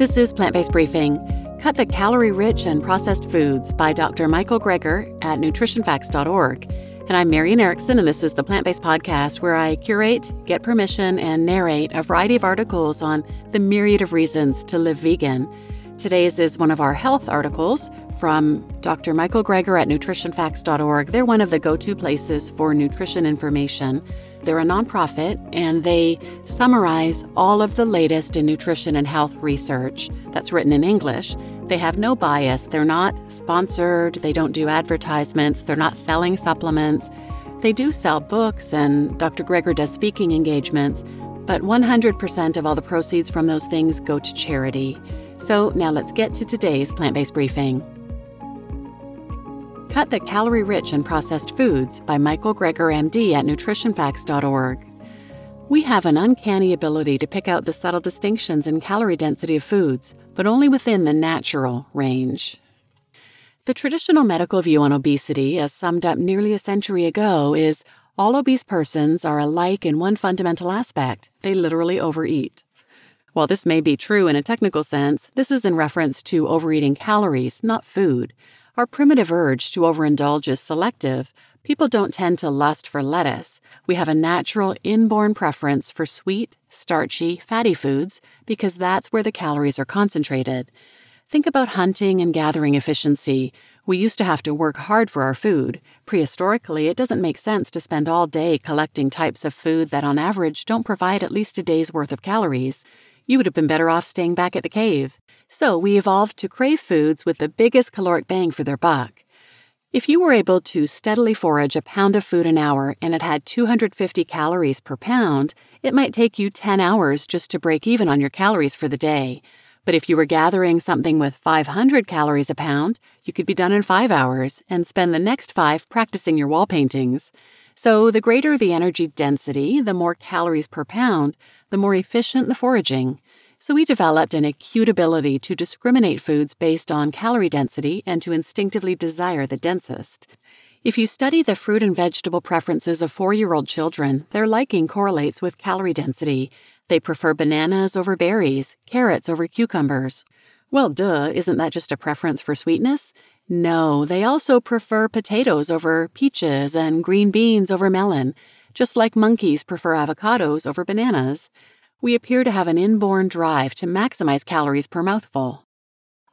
This is Plant Based Briefing. Cut the Calorie Rich and Processed Foods by Dr. Michael Greger at nutritionfacts.org. And I'm Marian Erickson, and this is the Plant Based Podcast where I curate, get permission, and narrate a variety of articles on the myriad of reasons to live vegan. Today's is one of our health articles from Dr. Michael Greger at nutritionfacts.org. They're one of the go to places for nutrition information. They're a nonprofit and they summarize all of the latest in nutrition and health research that's written in English. They have no bias. They're not sponsored. They don't do advertisements. They're not selling supplements. They do sell books, and Dr. Greger does speaking engagements, but 100% of all the proceeds from those things go to charity. So now let's get to today's plant based briefing. Cut the Calorie Rich and Processed Foods by Michael Greger, MD at nutritionfacts.org. We have an uncanny ability to pick out the subtle distinctions in calorie density of foods, but only within the natural range. The traditional medical view on obesity, as summed up nearly a century ago, is all obese persons are alike in one fundamental aspect they literally overeat. While this may be true in a technical sense, this is in reference to overeating calories, not food. Our primitive urge to overindulge is selective. People don't tend to lust for lettuce. We have a natural inborn preference for sweet, starchy, fatty foods because that's where the calories are concentrated. Think about hunting and gathering efficiency. We used to have to work hard for our food. Prehistorically, it doesn't make sense to spend all day collecting types of food that on average don't provide at least a day's worth of calories you would have been better off staying back at the cave. So we evolved to crave foods with the biggest caloric bang for their buck. If you were able to steadily forage a pound of food an hour and it had 250 calories per pound, it might take you 10 hours just to break even on your calories for the day. But if you were gathering something with 500 calories a pound, you could be done in five hours and spend the next five practicing your wall paintings. So, the greater the energy density, the more calories per pound, the more efficient the foraging. So, we developed an acute ability to discriminate foods based on calorie density and to instinctively desire the densest. If you study the fruit and vegetable preferences of four year old children, their liking correlates with calorie density. They prefer bananas over berries, carrots over cucumbers. Well, duh, isn't that just a preference for sweetness? No, they also prefer potatoes over peaches and green beans over melon, just like monkeys prefer avocados over bananas. We appear to have an inborn drive to maximize calories per mouthful.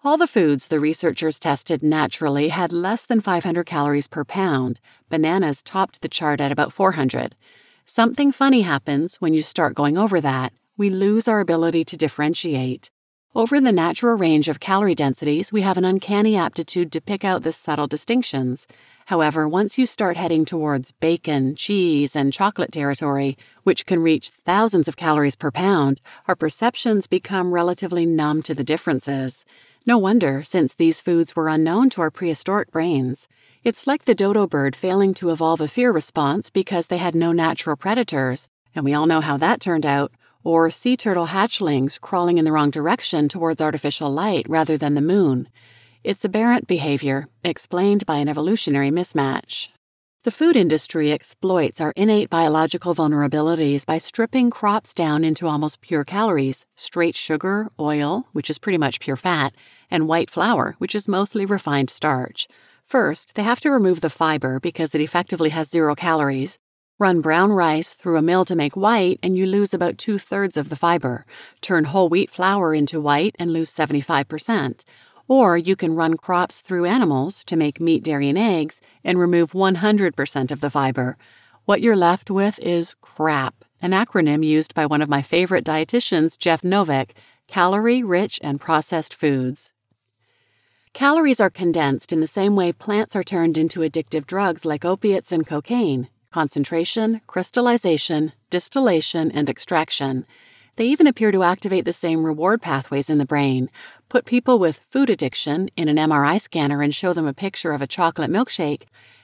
All the foods the researchers tested naturally had less than 500 calories per pound. Bananas topped the chart at about 400. Something funny happens when you start going over that. We lose our ability to differentiate. Over the natural range of calorie densities, we have an uncanny aptitude to pick out the subtle distinctions. However, once you start heading towards bacon, cheese, and chocolate territory, which can reach thousands of calories per pound, our perceptions become relatively numb to the differences. No wonder, since these foods were unknown to our prehistoric brains. It's like the dodo bird failing to evolve a fear response because they had no natural predators, and we all know how that turned out or sea turtle hatchlings crawling in the wrong direction towards artificial light rather than the moon. It's aberrant behavior, explained by an evolutionary mismatch. The food industry exploits our innate biological vulnerabilities by stripping crops down into almost pure calories straight sugar, oil, which is pretty much pure fat, and white flour, which is mostly refined starch. First, they have to remove the fiber because it effectively has zero calories, Run brown rice through a mill to make white, and you lose about two thirds of the fiber. Turn whole wheat flour into white and lose 75%. Or you can run crops through animals to make meat, dairy, and eggs and remove 100% of the fiber. What you're left with is CRAP, an acronym used by one of my favorite dietitians, Jeff Novick calorie rich and processed foods. Calories are condensed in the same way plants are turned into addictive drugs like opiates and cocaine concentration, crystallization, distillation, and extraction. They even appear to activate the same reward pathways in the brain. Put people with food addiction in an MRI scanner and show them a picture of a chocolate milkshake,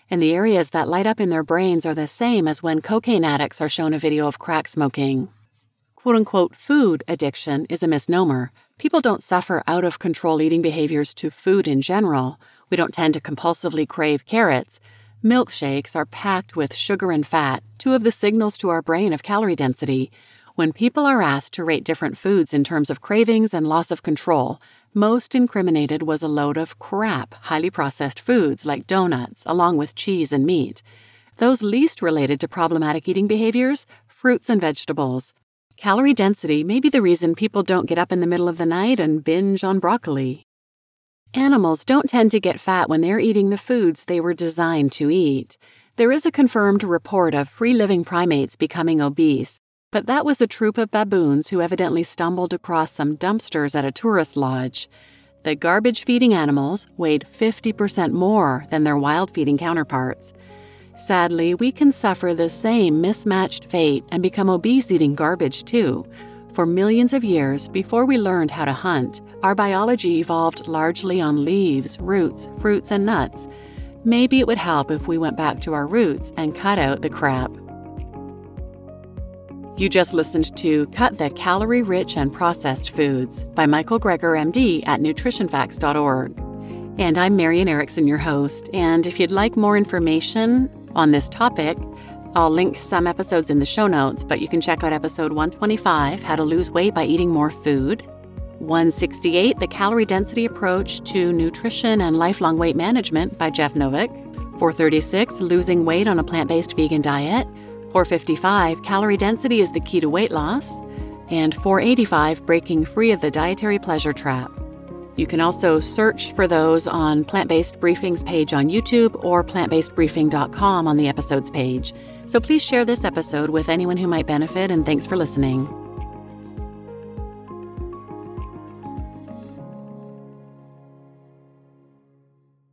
and the areas that light up in their brains are the same as when cocaine addicts are shown a video of crack smoking. Quote unquote food addiction is a misnomer. People don't suffer out of control eating behaviors to food in general. We don't tend to compulsively crave carrots. Milkshakes are packed with sugar and fat, two of the signals to our brain of calorie density. When people are asked to rate different foods in terms of cravings and loss of control, most incriminated was a load of crap, highly processed foods like donuts, along with cheese and meat. Those least related to problematic eating behaviors, fruits and vegetables. Calorie density may be the reason people don't get up in the middle of the night and binge on broccoli. Animals don't tend to get fat when they're eating the foods they were designed to eat. There is a confirmed report of free living primates becoming obese, but that was a troop of baboons who evidently stumbled across some dumpsters at a tourist lodge. The garbage feeding animals weighed 50% more than their wild feeding counterparts. Sadly, we can suffer the same mismatched fate and become obese eating garbage too. For millions of years before we learned how to hunt, our biology evolved largely on leaves, roots, fruits, and nuts. Maybe it would help if we went back to our roots and cut out the crap. You just listened to Cut the Calorie Rich and Processed Foods by Michael Greger, MD, at nutritionfacts.org. And I'm Marian Erickson, your host. And if you'd like more information on this topic, I'll link some episodes in the show notes, but you can check out episode 125 How to Lose Weight by Eating More Food, 168 The Calorie Density Approach to Nutrition and Lifelong Weight Management by Jeff Novick, 436 Losing Weight on a Plant Based Vegan Diet. 455 Calorie density is the key to weight loss, and 485 Breaking free of the dietary pleasure trap. You can also search for those on Plant Based Briefings page on YouTube or plantbasedbriefing.com on the episodes page. So please share this episode with anyone who might benefit, and thanks for listening.